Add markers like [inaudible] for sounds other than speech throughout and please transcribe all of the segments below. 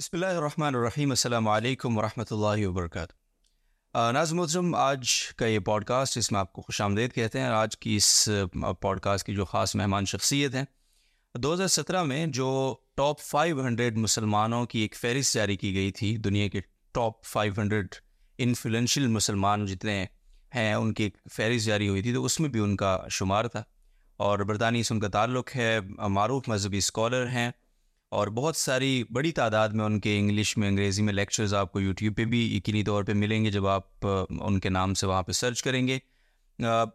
بسم اللہ الرحمن الرحیم السلام علیکم ورحمۃ اللہ وبرکاتہ ناظم محترم آج کا یہ پوڈ کاسٹ اس میں آپ کو خوش آمدید کہتے ہیں آج کی اس uh, پوڈ کاسٹ کی جو خاص مہمان شخصیت ہیں، دو ہزار سترہ میں جو ٹاپ فائیو ہنڈریڈ مسلمانوں کی ایک فہرست جاری کی گئی تھی، دنیا کے ٹاپ فائیو ہنڈریڈ انفلوئنشیل مسلمان جتنے ہیں، ان کی ایک فہرست جاری ہوئی تھی تو اس میں بھی ان کا شمار تھا۔ اور برطانیہ سے ان کا تعلق ہے، معروف مذہبی اسکالر ہیں۔ اور بہت ساری بڑی تعداد میں ان کے انگلش میں انگریزی میں لیکچرز آپ کو یوٹیوب پہ بھی یقینی طور پہ ملیں گے جب آپ ان کے نام سے وہاں پہ سرچ کریں گے۔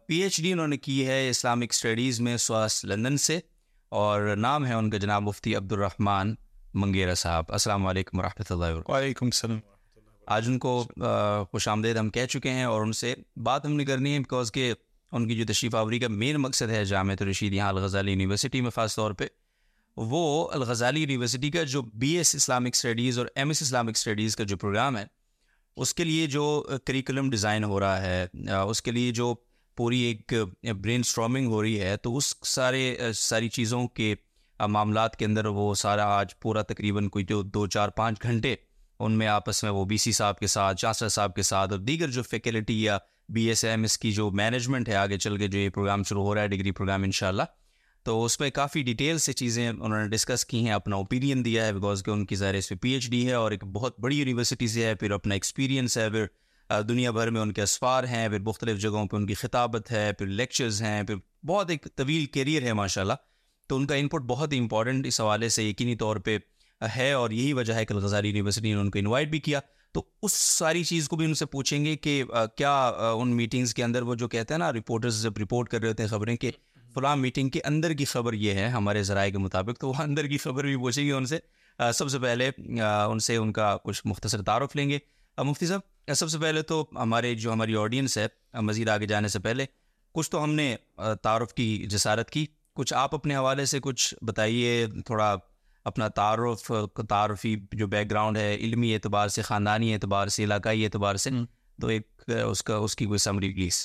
پی ایچ ڈی انہوں نے کی ہے اسلامک اسٹڈیز میں سواس لندن سے اور نام ہے ان کا جناب مفتی عبد الرحمٰن منگیرا صاحب۔ السلام علیکم ورحمۃ اللہ وبرکاتہ۔ وعلیکم السلام۔ آج ان کو خوش آمدید ہم کہہ چکے ہیں اور ان سے بات ہم نے کرنی ہے بیکاز کہ ان کی جو تشریف آوری کا مین مقصد ہے جامع رشید یہاں الغزالی یونیورسٹی میں خاص طور پہ۔ وہ الغزالی یونیورسٹی کا جو بی ایس اسلامک اسٹڈیز اور ایم ایس اسلامک اسٹڈیز کا جو پروگرام ہے، اس کے لیے جو کریکولم ڈیزائن ہو رہا ہے، اس کے لیے جو پوری ایک برین اسٹرامنگ ہو رہی ہے، تو اس سارے، ساری چیزوں کے معاملات کے اندر وہ سارا آج پورا تقریباً کوئی جو دو چار پانچ گھنٹے ان میں آپس میں وہ بی سی صاحب کے ساتھ چانسلر صاحب کے ساتھ اور دیگر جو فیکلٹی یا بی ایس ایم ایس کی جو مینجمنٹ ہے، آگے چل کے جو یہ پروگرام شروع ہو رہا ہے ڈگری پروگرام ان شاء اللہ تو اس میں کافی ڈیٹیل سے چیزیں انہوں نے ڈسکس کی ہیں، اپنا اوپینین دیا ہے بیکاز کہ ان کی ظاہر اس پہ پی ایچ ڈی ہے اور ایک بہت بڑی یونیورسٹی سے ہے، پھر اپنا ایکسپیرینس ہے، پھر دنیا بھر میں ان کے اسفار ہیں، پھر مختلف جگہوں پہ ان کی خطابت ہے، پھر لیکچرز ہیں، پھر بہت ایک طویل کیریئر ہے ماشاء اللہ تو ان کا ان پٹ بہت ہی امپورٹنٹ اس حوالے سے، یقینی طور پہ ہے اور یہی وجہ ہے کہ الغزاری یونیورسٹی نے ان کو انوائٹ بھی کیا۔ تو اس ساری چیز کو بھی ان سے پوچھیں گے کہ کیا ان میٹنگز کے اندر وہ جو کہتے ہیں نا رپورٹرز جب رپورٹ کر رہے ہوتے ہیں خبریں کہ فلاں میٹنگ کے اندر کی خبر یہ ہے ہمارے ذرائع کے مطابق تو وہ اندر کی خبر بھی پوچھیں گے ان سے۔ سب سے پہلے ان سے ان کا کچھ مختصر تعارف لیں گے۔ مفتی صاحب سب سے پہلے تو ہمارے جو ہماری آڈینس ہے مزید آگے جانے سے پہلے کچھ تو ہم نے تعارف کی جسارت کی۔ کچھ آپ اپنے حوالے سے کچھ بتائیے تھوڑا اپنا تعارف تعارفی جو بیک گراؤنڈ ہے علمی اعتبار سے خاندانی اعتبار سے علاقائی اعتبار سے۔ تو ایک اس کا اس کی کوئی سمری پلیز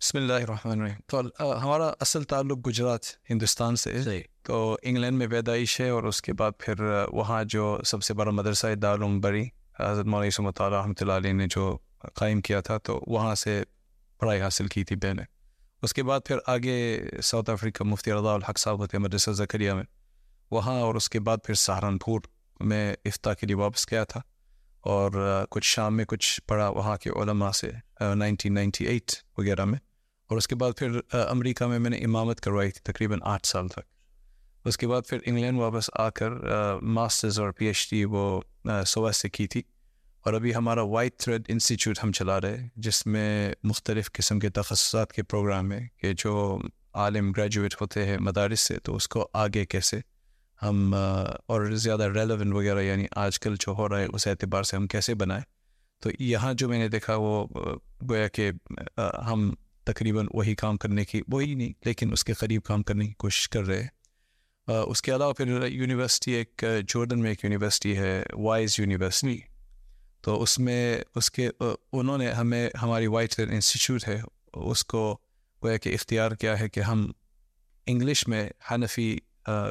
بسم اللہ الرحمن الرحیم۔ تو ہمارا اصل تعلق گجرات ہندوستان سے ہے۔ تو انگلینڈ میں پیدائش ہے اور اس کے بعد پھر وہاں جو سب سے بڑا مدرسہ دارالعلوم بری حضرت مولوی سمت رحمۃ اللہ علیہ نے جو قائم کیا تھا تو وہاں سے پڑھائی حاصل کی تھی میں نے۔ اس کے بعد پھر آگے ساؤتھ افریقہ مفتی رضا الحق صاحب ہوتے مدرسہ زکریہ میں۔ وہاں اور اس کے بعد پھر سہارنپور میں افتاح کے لیے واپس گیا تھا۔ اور کچھ شام میں کچھ پڑھا وہاں کے علماء سے نائنٹین نائنٹی ایٹ وغیرہ میں۔ اور اس کے بعد پھر امریکہ میں میں نے امامت کروائی تھی تقریباً آٹھ سال تک۔ اس کے بعد پھر انگلینڈ واپس آ کر ماسٹرز اور پی ایچ ڈی وہ سویس سے کی تھی۔ اور ابھی ہمارا وائٹ تھریڈ انسٹیٹیوٹ ہم چلا رہے جس میں مختلف قسم کے تخصصات کے پروگرام ہیں کہ جو عالم گریجویٹ ہوتے ہیں مدارس سے، تو اس کو آگے کیسے ہم اور زیادہ ریلیونٹ وغیرہ یعنی آج کل جو ہو رہا ہے، اس اعتبار سے ہم کیسے بنائیں۔ تو یہاں جو میں نے دیکھا وہ گویا کہ ہم تقریباً وہی کام کرنے کی وہی نہیں لیکن اس کے قریب کام کرنے کی کوشش کر رہے ہیں۔ اس کے علاوہ پھر یونیورسٹی ایک جورڈن میں ایک یونیورسٹی ہے وائز یونیورسٹی۔ تو اس میں اس کے انہوں نے ہمیں ہماری وائٹ انسٹیٹیوٹ ہے اس کو گویا کہ اختیار کیا ہے کہ ہم انگلش میں حنفی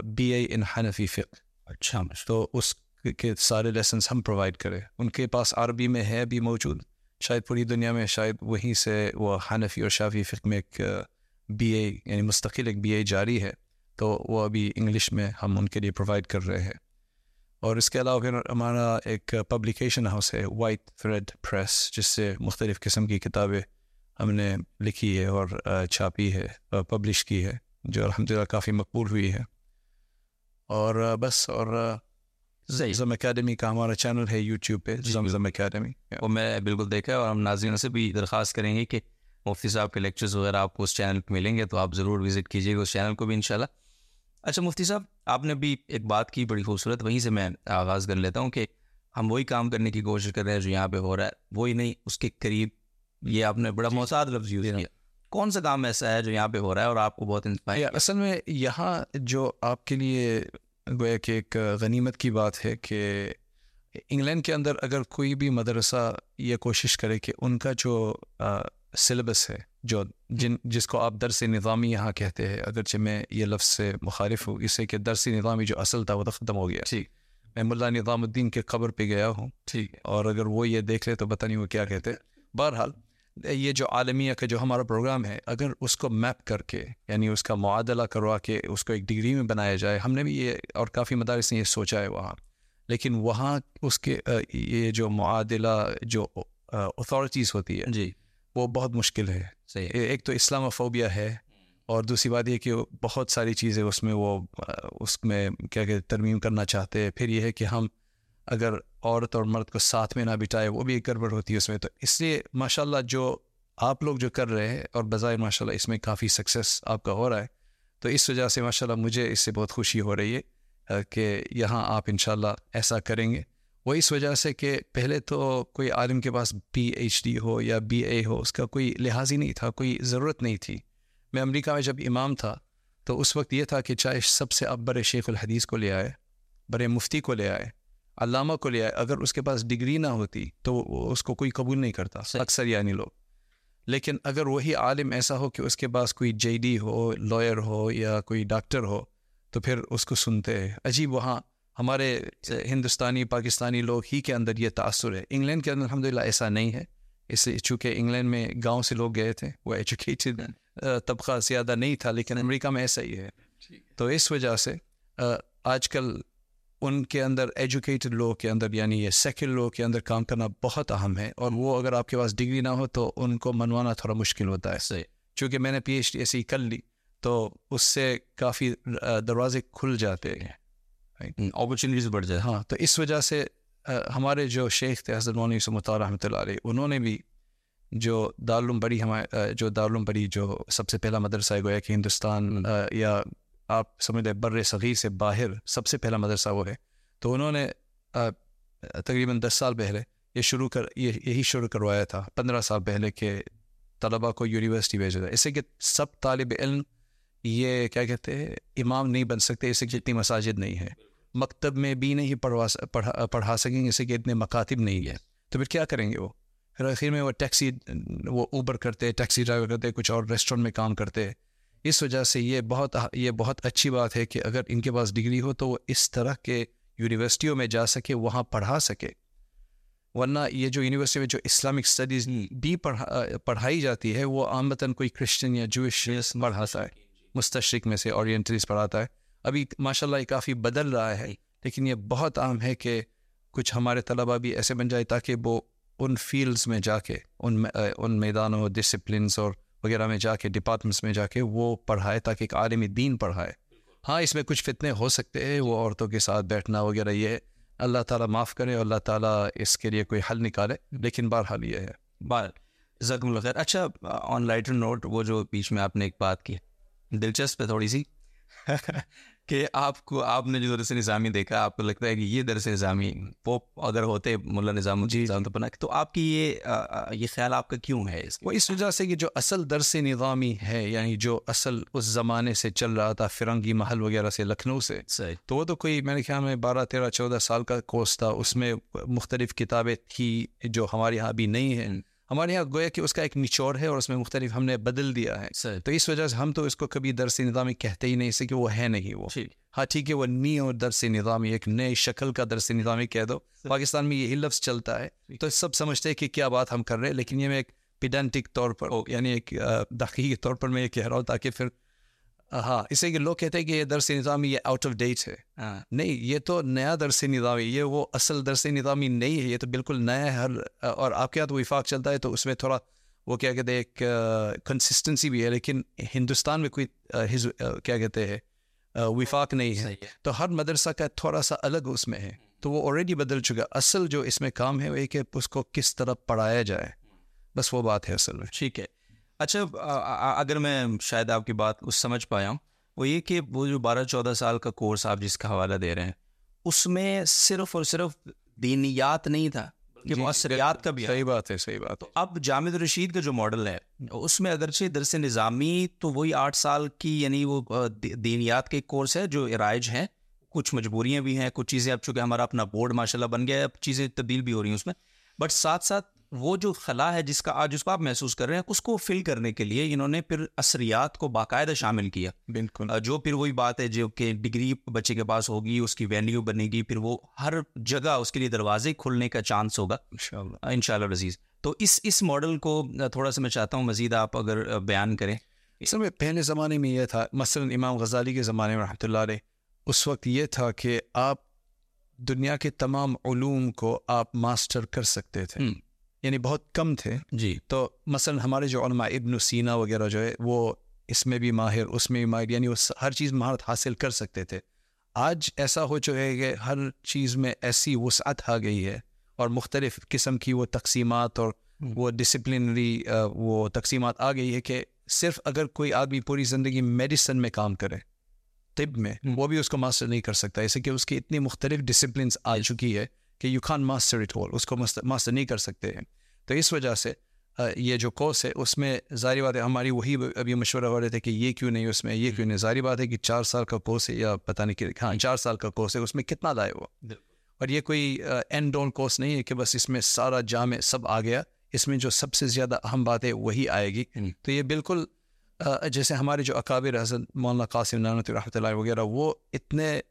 بی اے ان حنفی فق اچھا تو اس کے سارے لیسنس ہم پرووائڈ کریں۔ ان کے پاس عربی میں ہے بھی موجود۔ شاید پوری دنیا میں شاید وہیں سے وہ حنفی اور شافی فق میں ایک بی اے یعنی مستقل ایک بی اے جاری ہے، تو وہ ابھی انگلش میں ہم ان کے لیے پرووائڈ کر رہے ہیں۔ اور اس کے علاوہ پھر ہمارا ایک پبلیکیشن ہاؤس ہے وائٹ تھریڈ پریس جس سے مختلف قسم کی کتابیں ہم نے لکھی ہے اور چھاپی ہے پبلش کی ہے، جو الحمد للہ کافی مقبول ہوئی ہے۔ اور بس، اور زم اکیڈمی کا ہمارا چینل ہے یوٹیوب پہ زم زم اکیڈمی وہ میں بالکل دیکھا ہے اور ہم ناظرین سے بھی درخواست کریں گے کہ مفتی صاحب کے لیکچرز وغیرہ آپ کو اس چینل پہ ملیں گے تو آپ ضرور وزٹ کیجیے گا اس چینل کو بھی انشاءاللہ۔ اچھا مفتی صاحب آپ نے بھی ایک بات کی بڑی خوبصورت وہیں سے میں آغاز کر لیتا ہوں کہ ہم وہی کام کرنے کی کوشش کر رہے ہیں جو یہاں پہ ہو رہا ہے وہی نہیں اس کے قریب یہ آپ نے بڑا موساد لفظ یوز کیا۔ کون سا کام ایسا ہے جو یہاں پہ ہو رہا ہے اور آپ کو بہت اصل میں یہاں جو آپ کے لیے گویا کہ ایک غنیمت کی بات ہے کہ انگلینڈ کے اندر اگر کوئی بھی مدرسہ یہ کوشش کرے کہ ان کا جو سلیبس ہے جو جن جس کو آپ درس نظامی یہاں کہتے ہیں اگرچہ میں یہ لفظ سے مخالف ہوں اس سے کہ درس نظامی جو اصل تھا وہ تو ختم ہو گیا۔ ٹھیک میں ملا نظام الدین کے قبر پہ گیا ہوں۔ ٹھیک ہے اور اگر وہ یہ دیکھ لے تو پتہ نہیں وہ کیا کہتے۔ بہرحال یہ جو عالمیہ کا جو ہمارا پروگرام ہے اگر اس کو میپ کر کے یعنی اس کا معادلہ کروا کے اس کو ایک ڈگری میں بنایا جائے ہم نے بھی یہ اور کافی مدارس نے یہ سوچا ہے وہاں۔ لیکن وہاں اس کے یہ جو معادلہ جو اتھارٹیز ہوتی ہے جی۔ وہ بہت مشکل ہے۔ صحیح ایک تو اسلام فوبیا ہے اور دوسری بات یہ کہ بہت ساری چیزیں اس میں وہ اس میں کیا کہ ترمیم کرنا چاہتے ہیں۔ پھر یہ ہے کہ ہم اگر عورت اور مرد کو ساتھ میں نہ بٹائے وہ بھی ایک گڑبڑ ہوتی ہے اس میں۔ تو اس لیے ماشاء اللہ جو آپ لوگ جو کر رہے ہیں اور بظاہر ماشاء اللہ اس میں کافی سکسیس آپ کا ہو رہا ہے، تو اس وجہ سے ماشاء اللہ مجھے اس سے بہت خوشی ہو رہی ہے کہ یہاں آپ انشاءاللہ ایسا کریں گے۔ وہ اس وجہ سے کہ پہلے تو کوئی عالم کے پاس پی ایچ ڈی ہو یا بی اے ہو، اس کا کوئی لحاظ ہی نہیں تھا، کوئی ضرورت نہیں تھی۔ میں امریکہ میں جب امام تھا، تو اس وقت یہ تھا کہ چاہے سب سے اب برے شیخ الحدیث کو لے آئے برے مفتی کو لے آئے علامہ کو لے آئے اگر اس کے پاس ڈگری نہ ہوتی تو اس کو کوئی قبول نہیں کرتا اکثر یعنی لوگ۔ لیکن اگر وہی عالم ایسا ہو کہ اس کے پاس کوئی جے ڈی ہو لائر ہو یا کوئی ڈاکٹر ہو تو پھر اس کو سنتے ہیں۔ عجیب وہاں ہمارے ہندوستانی پاکستانی لوگ ہی کے اندر یہ تأثر ہے۔ انگلینڈ کے اندر الحمد للہ ایسا نہیں ہے۔ اس لیے چونکہ انگلینڈ میں گاؤں سے لوگ گئے تھے وہ ایجوکیٹڈ طبقہ زیادہ نہیں تھا لیکن امریکہ میں ایسا ہی ہے۔ تو اس وجہ سے آج کل ان کے اندر ایجوکیٹڈ لوگ کے اندر یعنی یہ سیکل لوگ کے اندر کام کرنا بہت اہم ہے اور وہ اگر آپ کے پاس ڈگری نہ ہو تو ان کو منوانا تھوڑا مشکل ہوتا ہے۔ صحیح چونکہ میں نے پی ایچ ڈی ایسی کر لی تو اس سے کافی دروازے کھل جاتے ہیں۔ اپرچونیٹیز بڑھ جائے ہاں تو اس وجہ سے ہمارے جو شیخ تھے حضرت مولوی سمطار رحمۃ اللہ علیہ انہوں نے بھی جو دارالعلوم بڑی ہمارے جو دارالعلوم بڑی جو سب سے پہلا مدرسہ ہے گویا کہ ہندوستان یا آپ سمجھ لیں، بر صغیر سے باہر سب سے پہلا مدرسہ وہ ہے۔ تو انہوں نے تقریباً دس سال پہلے یہ شروع کر، یہ یہی شروع کروایا تھا، پندرہ سال پہلے کہ طلبا کو یونیورسٹی بھیجا تھا اس سے کہ سب طالب علم یہ کیا کہتے ہیں، امام نہیں بن سکتے اسے کہ اتنی مساجد نہیں ہے۔ مکتب میں بھی نہیں پڑھوا پڑھا پڑھا سکیں گے اسے کہ اتنے مکاتب نہیں ہے تو پھر کیا کریں گے وہ؟ پھر آخر میں وہ ٹیکسی، وہ اوبر کرتے، ٹیکسی ڈرائیور کرتے، کچھ اور ریسٹورینٹ میں کام کرتے۔ اس وجہ سے یہ بہت یہ بہت اچھی بات ہے کہ اگر ان کے پاس ڈگری ہو تو وہ اس طرح کے یونیورسٹیوں میں جا سکے وہاں پڑھا سکے۔ ورنہ یہ جو یونیورسٹی میں جو اسلامک اسٹڈیز بھی پڑھا پڑھائی جاتی ہے وہ عامتاً کوئی کرسچن یا جوش پڑھاتا ہے مستشرق۔ میں سے اورینٹلیز پڑھاتا ہے۔ ابھی ماشاء اللہ یہ کافی بدل رہا ہے لیکن یہ بہت عام ہے کہ کچھ ہمارے طلبہ بھی ایسے بن جائے تاکہ وہ ان فیلڈس میں جا کے ان ان میدانوں ڈسپلنس اور وغیرہ میں جا کے ڈپارٹمنٹس میں جا کے وہ پڑھائے تاکہ ایک عالمی دین پڑھائے۔ ہاں اس میں کچھ فتنے ہو سکتے ہیں، وہ عورتوں کے ساتھ بیٹھنا وغیرہ یہ اللہ تعالیٰ معاف کرے اور اللہ تعالیٰ اس کے لیے کوئی حل نکالے، لیکن بہرحال یہ ہے۔ بار زخم الخیر اچھا آن لائٹر نوٹ وہ جو بیچ میں آپ نے ایک بات کی دلچسپ ہے تھوڑی سی۔ [laughs] کہ آپ کو آپ نے جو درس نظامی دیکھا آپ کو لگتا ہے کہ یہ درس نظامی وہ اگر ہوتے ملا نظام جی تو آپ کی یہ یہ خیال آپ کا کیوں ہے وہ اس وجہ سے کہ جو اصل درس نظامی ہے یعنی جو اصل اس زمانے سے چل رہا تھا فرنگی محل وغیرہ سے لکھنؤ سے صحیح۔ تو وہ تو کوئی میرے خیال میں بارہ تیرہ چودہ سال کا کورس تھا۔ اس میں مختلف کتابیں تھی جو ہمارے یہاں ابھی نہیں ہیں۔ ہمارے یہاں گویا کہ اس کا ایک نچوڑ ہے اور اس میں مختلف ہم نے بدل دیا ہے۔ تو اس وجہ سے ہم تو اس کو کبھی درس نظامی کہتے ہی نہیں سے کہ وہ ہے نہیں وہ۔ ہاں ٹھیک ہے وہ نی اور درس نظامی ایک نئے شکل کا درس نظامی کہہ دو۔ پاکستان میں یہی لفظ چلتا ہے۔ تو سب سمجھتے ہیں کہ کیا بات ہم کر رہے ہیں لیکن یہ میں ایک پیڈنٹک طور پر یعنی ایک دقیقی طور پر میں یہ کہہ رہا ہوں تاکہ پھر ہاں اسے کہ لوگ کہتے ہیں کہ یہ درس نظامی یہ آؤٹ آف ڈیٹ ہے۔ نہیں یہ تو نیا درس نظامی یہ وہ اصل درس نظامی نہیں ہے یہ تو بالکل نیا ہے ہر اور آپ کے یہاں تو وفاق چلتا ہے تو اس میں تھوڑا وہ کیا کہتے ہیں ایک کنسسٹنسی بھی ہے لیکن ہندوستان میں کوئی کیا کہتے ہیں وفاق نہیں ہے۔ تو ہر مدرسہ کا تھوڑا سا الگ اس میں ہے۔ تو وہ آلریڈی بدل چکا۔ اصل جو اس میں کام ہے وہ کہ اس کو کس طرح پڑھایا جائے۔ بس وہ بات ہے اصل میں۔ ٹھیک ہے۔ اچھا اگر میں شاید آپ کی بات اس سمجھ پایا ہوں وہ یہ کہ وہ جو بارہ چودہ سال کا کورس آپ جس کا حوالہ دے رہے ہیں اس میں صرف اور صرف دینیات نہیں تھا کہ جی، مؤثریات کا بھی صحیح بات ہے صحیح بات اب جامع رشید کا جو ماڈل ہے اس میں اگرچہ درس نظامی تو وہی آٹھ سال کی یعنی وہ دینیات کے کورس ہے جو رائج ہیں۔ کچھ مجبوریاں بھی ہیں کچھ چیزیں اب چونکہ ہمارا اپنا بورڈ ماشاء اللہ بن گیا ہے اب چیزیں تبدیل بھی ہو رہی ہیں اس میں۔ بٹ ساتھ ساتھ وہ جو خلا ہے جس کا آج اس کو آپ محسوس کر رہے ہیں اس کو فل کرنے کے لیے انہوں نے پھر اثریات کو باقاعدہ شامل کیا۔ بالکل۔ جو پھر وہی بات ہے جو کہ ڈگری بچے کے پاس ہوگی اس کی ویلیو بنے گی پھر وہ ہر جگہ اس کے لیے دروازے کھلنے کا چانس ہوگا۔ ان شاء اللہ عزیز تو اس اس ماڈل کو تھوڑا سا میں چاہتا ہوں مزید آپ اگر بیان کریں۔ سر میں پہلے زمانے میں یہ تھا مثلاً امام غزالی کے زمانے میں رحمۃ اللہ علیہ اس وقت یہ تھا کہ آپ دنیا کے تمام علوم کو آپ ماسٹر کر سکتے تھے۔ یعنی بہت کم تھے۔ جی۔ تو مثلا ہمارے جو علماء ابن سینا وغیرہ جو ہے وہ اس میں بھی ماہر اس میں بھی ماہر یعنی وہ ہر چیز مہارت حاصل کر سکتے تھے۔ آج ایسا ہو چکا ہے کہ ہر چیز میں ایسی وسعت آ گئی ہے اور مختلف قسم کی وہ تقسیمات اور وہ ڈسپلنری وہ تقسیمات آ گئی ہے کہ صرف اگر کوئی آدمی پوری زندگی میڈیسن میں کام کرے طب میں وہ بھی اس کو ماسٹر نہیں کر سکتا۔ اسے کہ اس کی اتنی مختلف ڈسپلنس آ چکی ہے۔ کہ you can master it whole اس کو ماسٹر نہیں کر سکتے ہیں۔ تو اس وجہ سے یہ جو کورس ہے اس میں ظاہری بات ہے ہماری وہی ابھی مشورہ ہو رہے تھے کہ یہ کیوں نہیں اس میں یہ کیوں نہیں۔ ظاہری بات ہے کہ چار سال کا کورس ہے یا پتہ نہیں کہ ہاں چار سال کا کورس ہے اس میں کتنا لائے وہ اور یہ کوئی اینڈ ڈون کورس نہیں ہے کہ بس اس میں سارا جامع سب آ گیا اس میں جو سب سے زیادہ اہم بات ہے وہی آئے گی۔ تو یہ بالکل جیسے ہمارے جو اکابر حضرت مولانا قاسم نانت رحمۃ اللہ وغیرہ وہ اتنے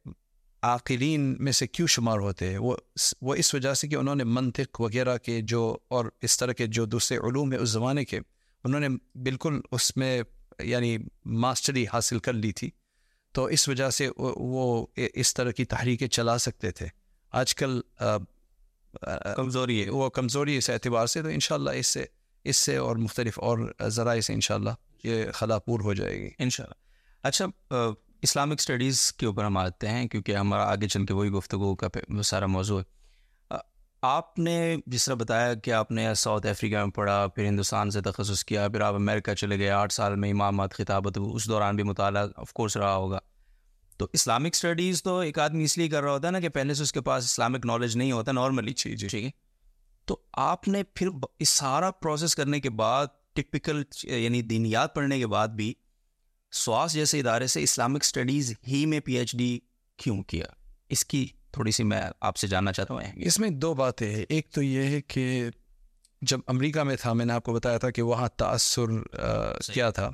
عاقلین میں سے کیوں شمار ہوتے ہیں؟ وہ وہ اس وجہ سے کہ انہوں نے منطق وغیرہ کے جو اور اس طرح کے جو دوسرے علوم ہیں اس زمانے کے انہوں نے بالکل اس میں یعنی ماسٹری حاصل کر لی تھی۔ تو اس وجہ سے وہ اس طرح کی تحریکیں چلا سکتے تھے۔ آج کل کمزوری ہے۔ وہ کمزوری اس اعتبار سے تو انشاءاللہ اس سے اس سے اور مختلف اور ذرائع سے انشاءاللہ یہ خلا پور ہو جائے گی۔ انشاءاللہ۔ اچھا اسلامک اسٹڈیز کے اوپر ہم آتے ہیں کیونکہ ہمارا آگے چل کے وہی گفتگو کا سارا موضوع ہے۔ آپ نے جس طرح بتایا کہ آپ نے ساؤتھ افریقہ میں پڑھا پھر ہندوستان سے تخصص کیا پھر آپ امریکہ چلے گئے آٹھ سال میں امامات خطابت اس دوران بھی مطالعہ آف کورس رہا ہوگا۔ تو اسلامک اسٹڈیز تو ایک آدمی اس لیے کر رہا ہوتا ہے نا کہ پہلے سے اس کے پاس اسلامک نالج نہیں ہوتا نارملی جی۔ ٹھیک ہے تو آپ نے پھر اس سارا پروسیس کرنے کے بعد ٹپکل یعنی دینیات پڑھنے کے بعد بھی سواس جیسے ادارے سے اسلامک اسٹڈیز ہی میں پی ایچ ڈی کیوں کیا؟ اس کی تھوڑی سی میں آپ سے جاننا چاہتا ہوں۔ اس میں دو باتیں ہیں۔ ایک تو یہ ہے کہ جب امریکہ میں تھا میں نے آپ کو بتایا تھا کہ وہاں تأثر کیا تھا۔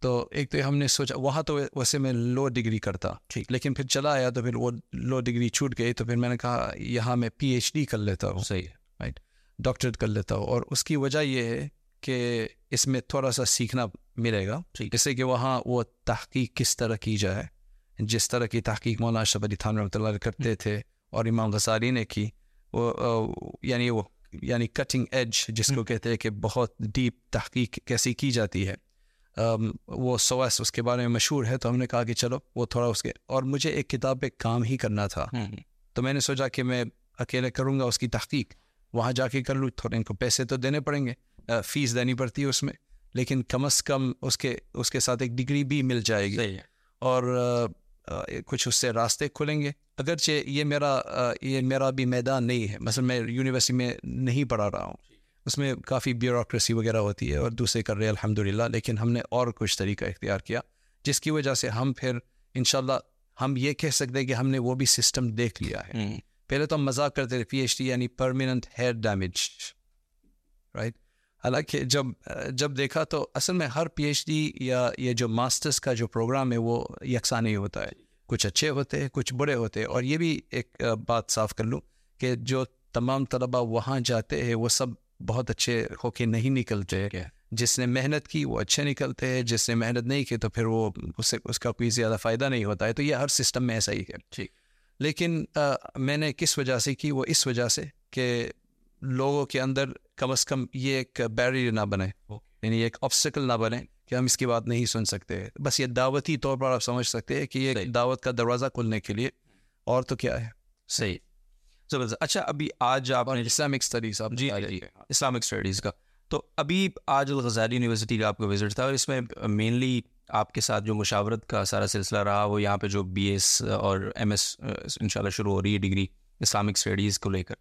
تو ایک تو ہم نے سوچا وہاں تو ویسے میں لو ڈگری کرتا۔ ٹھیک۔ لیکن پھر چلا آیا تو پھر وہ لو ڈگری چھوٹ گئی۔ تو پھر میں نے کہا یہاں میں پی ایچ ڈی کر لیتا ہوں۔ صحیح۔ رائٹ ڈاکٹریٹ کر لیتا ہوں۔ اور اس کی وجہ یہ ہے کہ اس میں تھوڑا سا سیکھنا ملے گا۔ جیسے کہ وہاں وہ تحقیق کس طرح کی جائے۔ جس طرح کی تحقیق مولانا شب علی خان رحمۃ اللہ کرتے تھے اور امام غزالی نے کی وہ یعنی وہ یعنی کٹنگ ایج جس کو کہتے ہیں کہ بہت ڈیپ تحقیق کیسی کی جاتی ہے۔ وہ سویس اس کے بارے میں مشہور ہے تو ہم نے کہا کہ چلو وہ تھوڑا اس کے اور مجھے ایک کتاب پہ کام ہی کرنا تھا۔ تو میں نے سوچا کہ میں اکیلے کروں گا اس کی تحقیق وہاں جا کے کر لوں تھوڑے ان کو پیسے تو دینے پڑیں گے۔ فیس دینی پڑتی ہے اس میں لیکن کم از کم اس کے اس کے ساتھ ایک ڈگری بھی مل جائے گی۔ اور کچھ اس سے راستے کھلیں گے۔ اگرچہ یہ میرا یہ میرا بھی میدان نہیں ہے مثلا میں یونیورسٹی میں نہیں پڑھا رہا ہوں۔ اس میں کافی بیوروکریسی وغیرہ ہوتی ہے اور دوسرے کر رہے الحمد للہ لیکن ہم نے اور کچھ طریقہ اختیار کیا جس کی وجہ سے ہم پھر انشاءاللہ ہم یہ کہہ سکتے ہیں کہ ہم نے وہ بھی سسٹم دیکھ لیا ہے۔ پہلے تو ہم مذاق کرتے تھے پی ایچ ڈی یعنی پرماننٹ ہیئر ڈیمیج رائٹ حالانکہ جب جب دیکھا تو اصل میں ہر پی ایچ ڈی یا یہ جو ماسٹرس کا جو پروگرام ہے وہ یکساں نہیں ہوتا ہے۔ کچھ اچھے ہوتے ہیں کچھ برے ہوتے ہیں۔ اور یہ بھی ایک بات صاف کر لوں کہ جو تمام طلباء وہاں جاتے ہیں وہ سب بہت اچھے ہو کے نہیں نکلتے جس نے محنت کی وہ اچھے نکلتے ہیں جس نے محنت نہیں کی تو پھر وہ اس سے اس کا کوئی زیادہ فائدہ نہیں ہوتا ہے۔ تو یہ ہر سسٹم میں ایسا ہی ہے۔ ٹھیک۔ لیکن میں نے کس وجہ سے کی؟ وہ اس وجہ سے کہ لوگوں کے اندر کم از کم یہ ایک بیریئر نہ بنے۔ یعنی ایک آبسٹیکل نہ بنے کہ ہم اس کی بات نہیں سن سکتے۔ بس یہ دعوتی طور پر آپ سمجھ سکتے ہیں کہ یہ دعوت کا دروازہ کھلنے کے لیے اور تو کیا ہے۔ صحیح۔ زبردست۔ اچھا ابھی آج آپ اسلامک اسٹڈیز آپ جی جی اسلامک اسٹڈیز کا۔ تو ابھی آج الغزالی یونیورسٹی کا آپ کا وزٹ تھا اور اس میں مینلی آپ کے ساتھ جو مشاورت کا سارا سلسلہ رہا وہ یہاں پہ جو بی ایس اور ایم ایس ان شاء اللہ شروع ہو رہی ہے ڈگری اسلامک اسٹڈیز کو لے کر۔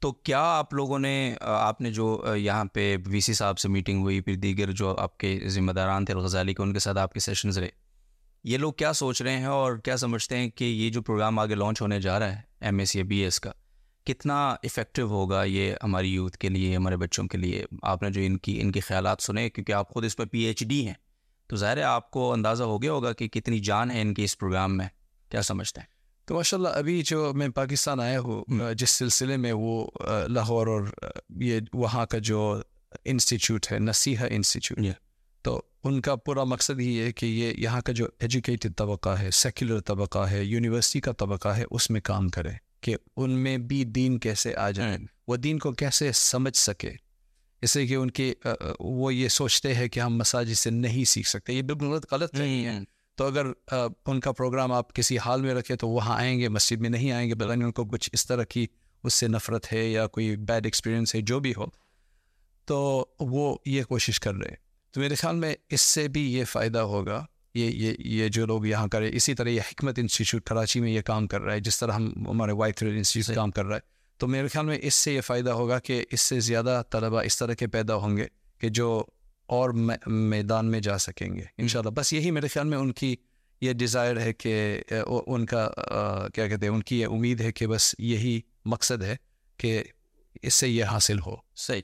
تو کیا آپ لوگوں نے آپ نے جو یہاں پہ وی سی صاحب سے میٹنگ ہوئی، پھر دیگر جو آپ کے ذمہ داران تھے، الغزالی کے، ان کے ساتھ آپ کے سیشنز رہے؟ یہ لوگ کیا سوچ رہے ہیں اور کیا سمجھتے ہیں کہ یہ جو پروگرام آگے لانچ ہونے جا رہا ہے ایم ایس یا بی ایس کا، کتنا افیکٹو ہوگا یہ ہماری یوتھ کے لیے، ہمارے بچوں کے لیے؟ آپ نے جو ان کی، ان کے خیالات سنے، کیونکہ آپ خود اس میں پی ایچ ڈی ہیں، تو ظاہر ہے آپ کو اندازہ ہو گیا ہوگا کہ کتنی جان ہے ان کی اس پروگرام میں، کیا سمجھتے ہیں؟ تو ماشاء اللہ ابھی جو میں پاکستان آیا ہوں جس سلسلے میں وہ لاہور اور یہ وہاں کا جو انسٹیٹیوٹ ہے نصیحہ انسٹیٹیوٹ تو ان کا پورا مقصد ہی ہے کہ یہ یہاں کا جو ایجوکیٹڈ طبقہ ہے سیکولر طبقہ ہے یونیورسٹی کا طبقہ ہے اس میں کام کرے کہ ان میں بھی دین کیسے آ جائیں وہ دین کو کیسے سمجھ سکے۔ اس لیے کہ ان کی وہ یہ سوچتے ہیں کہ ہم مساجد سے نہیں سیکھ سکتے یہ بالکل غلط نہیں ہے۔ تو اگر ان کا پروگرام آپ کسی حال میں رکھے تو وہاں آئیں گے مسجد میں نہیں آئیں گے بغیر ان کو کچھ اس طرح کی اس سے نفرت ہے یا کوئی بیڈ ایکسپیرئنس ہے جو بھی ہو تو وہ یہ کوشش کر رہے تو میرے خیال میں اس سے بھی یہ فائدہ ہوگا یہ یہ یہ جو لوگ یہاں کرے اسی طرح یہ حکمت انسٹیٹیوٹ کراچی میں یہ کام کر رہا ہے جس طرح ہم ہمارے وائٹ تھریڈ انسٹیٹیوٹ کام کر رہا ہے۔ تو میرے خیال میں اس سے یہ فائدہ ہوگا کہ اس سے زیادہ طلبہ اس طرح کے پیدا ہوں گے کہ جو اور میدان میں جا سکیں گے انشاءاللہ۔ بس یہی میرے خیال میں ان کی یہ ڈیزائر ہے کہ ان کا کیا کہتے ہیں ان کی یہ امید ہے کہ بس یہی مقصد ہے کہ اس سے یہ حاصل ہو۔ صحیح۔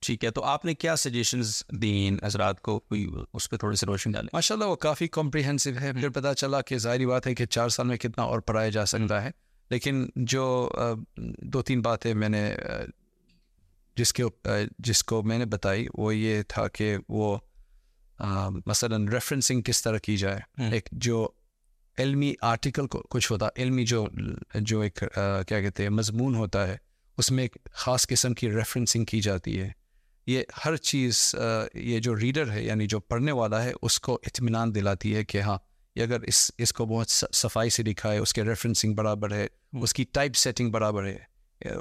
ٹھیک ہے تو آپ نے کیا سجیشنز دیں حضرات کو؟ کوئی اس پہ تھوڑی سی روشنی ڈالیں۔ ماشاء اللہ وہ کافی کمپریہنسو ہے۔ پھر پتہ چلا کہ ظاہری بات ہے کہ چار سال میں کتنا اور پڑھایا جا سکتا ہے۔ لیکن جو دو تین باتیں میں نے جس کے جس کو میں نے بتائی وہ یہ تھا کہ وہ مثلا ریفرنسنگ کس طرح کی جائے۔ ایک جو علمی آرٹیکل کو کچھ ہوتا علمی جو جو ایک کیا کہتے ہیں مضمون ہوتا ہے اس میں ایک خاص قسم کی ریفرنسنگ کی جاتی ہے۔ یہ ہر چیز یہ جو ریڈر ہے یعنی جو پڑھنے والا ہے اس کو اطمینان دلاتی ہے کہ ہاں یہ اگر اس اس کو بہت صفائی سے لکھا ہے اس کے ریفرنسنگ برابر ہے اس کی ٹائپ سیٹنگ برابر ہے۔